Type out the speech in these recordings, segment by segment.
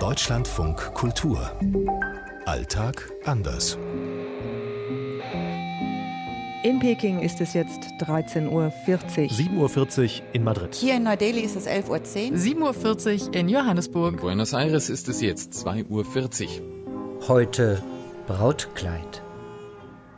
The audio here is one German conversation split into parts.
Deutschlandfunk Kultur. Alltag anders. In Peking ist es jetzt 13.40 Uhr. 7.40 Uhr in Madrid. Hier in Neu-Delhi ist es 11.10 Uhr. 7.40 Uhr in Johannesburg. In Buenos Aires ist es jetzt 2.40 Uhr. Heute Brautkleid.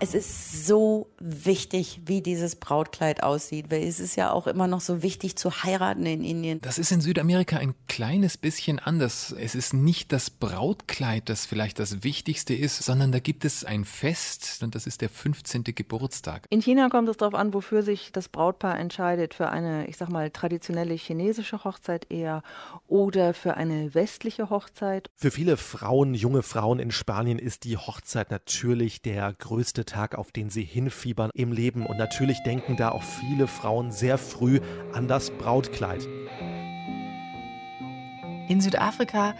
Es ist so wichtig, wie dieses Brautkleid aussieht, weil es ist ja auch immer noch so wichtig zu heiraten in Indien. Das ist in Südamerika ein kleines bisschen anders. Es ist nicht das Brautkleid, das vielleicht das Wichtigste ist, sondern da gibt es ein Fest und das ist der 15. Geburtstag. In China kommt es darauf an, wofür sich das Brautpaar entscheidet. Für eine, ich sag mal, traditionelle chinesische Hochzeit eher oder für eine westliche Hochzeit. Für viele Frauen, junge Frauen in Spanien ist die Hochzeit natürlich der größte Tag, auf den sie hinfiebern im Leben. Und natürlich denken da auch viele Frauen sehr früh an das Brautkleid. In Südafrika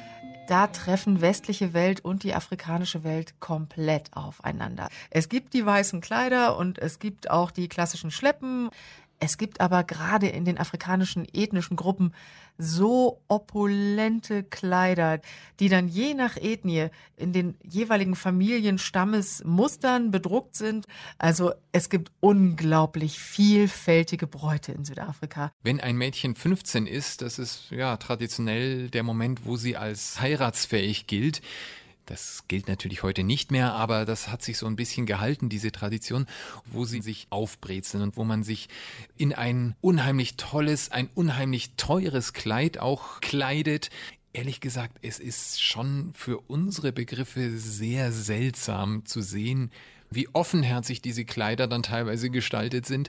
da treffen westliche Welt und die afrikanische Welt komplett aufeinander. Es gibt die weißen Kleider und es gibt auch die klassischen Schleppen. Es gibt aber gerade in den afrikanischen ethnischen Gruppen so opulente Kleider, die dann je nach Ethnie in den jeweiligen Familienstammesmustern bedruckt sind. Also es gibt unglaublich vielfältige Bräute in Südafrika. Wenn ein Mädchen 15 ist, das ist ja traditionell der Moment, wo sie als heiratsfähig gilt. Das gilt natürlich heute nicht mehr, aber das hat sich so ein bisschen gehalten, diese Tradition, wo sie sich aufbrezeln und wo man sich in ein unheimlich tolles, ein unheimlich teures Kleid auch kleidet. Ehrlich gesagt, es ist schon für unsere Begriffe sehr seltsam zu sehen, wie offenherzig diese Kleider dann teilweise gestaltet sind,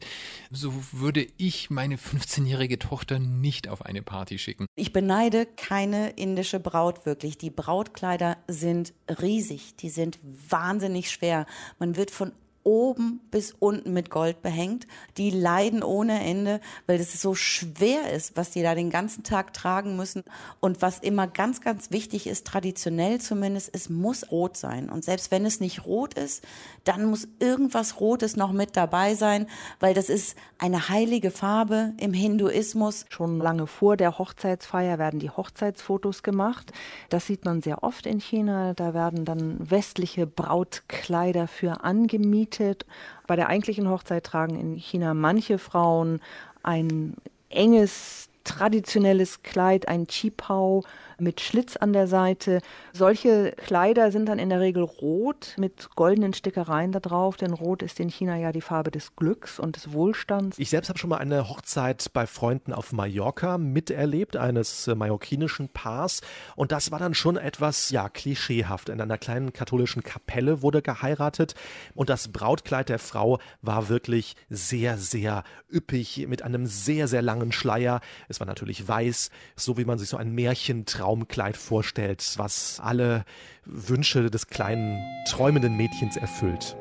so würde ich meine 15-jährige Tochter nicht auf eine Party schicken. Ich beneide keine indische Braut wirklich. Die Brautkleider sind riesig, die sind wahnsinnig schwer. Man wird von oben bis unten mit Gold behängt. Die leiden ohne Ende, weil es so schwer ist, was die da den ganzen Tag tragen müssen. Und was immer ganz, ganz wichtig ist, traditionell zumindest, es muss rot sein. Und selbst wenn es nicht rot ist, dann muss irgendwas Rotes noch mit dabei sein, weil das ist eine heilige Farbe im Hinduismus. Schon lange vor der Hochzeitsfeier werden die Hochzeitsfotos gemacht. Das sieht man sehr oft in China. Da werden dann westliche Brautkleider für angemietet verbreitet. Bei der eigentlichen Hochzeit tragen in China manche Frauen ein enges traditionelles Kleid, ein Qipao mit Schlitz an der Seite. Solche Kleider sind dann in der Regel rot mit goldenen Stickereien da drauf, denn rot ist in China ja die Farbe des Glücks und des Wohlstands. Ich selbst habe schon mal eine Hochzeit bei Freunden auf Mallorca miterlebt, eines äh, mallorquinischen Paars. Und das war dann schon etwas, ja, klischeehaft. In einer kleinen katholischen Kapelle wurde geheiratet und das Brautkleid der Frau war wirklich sehr, sehr üppig mit einem sehr, sehr langen Schleier. Es war natürlich weiß, so wie man sich so ein Märchentraumkleid vorstellt, was alle Wünsche des kleinen träumenden Mädchens erfüllt.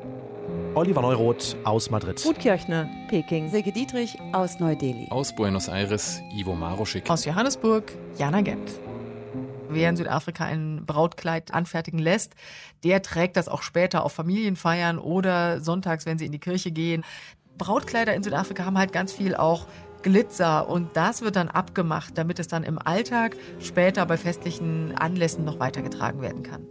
Oliver Neuroth aus Madrid. Gutkirchner, Peking. Silke Dietrich aus Neu-Delhi. Aus Buenos Aires, Ivo Maroschik. Aus Johannesburg, Jana Gent. Wer in Südafrika ein Brautkleid anfertigen lässt, der trägt das auch später auf Familienfeiern oder sonntags, wenn sie in die Kirche gehen. Brautkleider in Südafrika haben halt ganz viel auch Glitzer und das wird dann abgemacht, damit es dann im Alltag später bei festlichen Anlässen noch weitergetragen werden kann.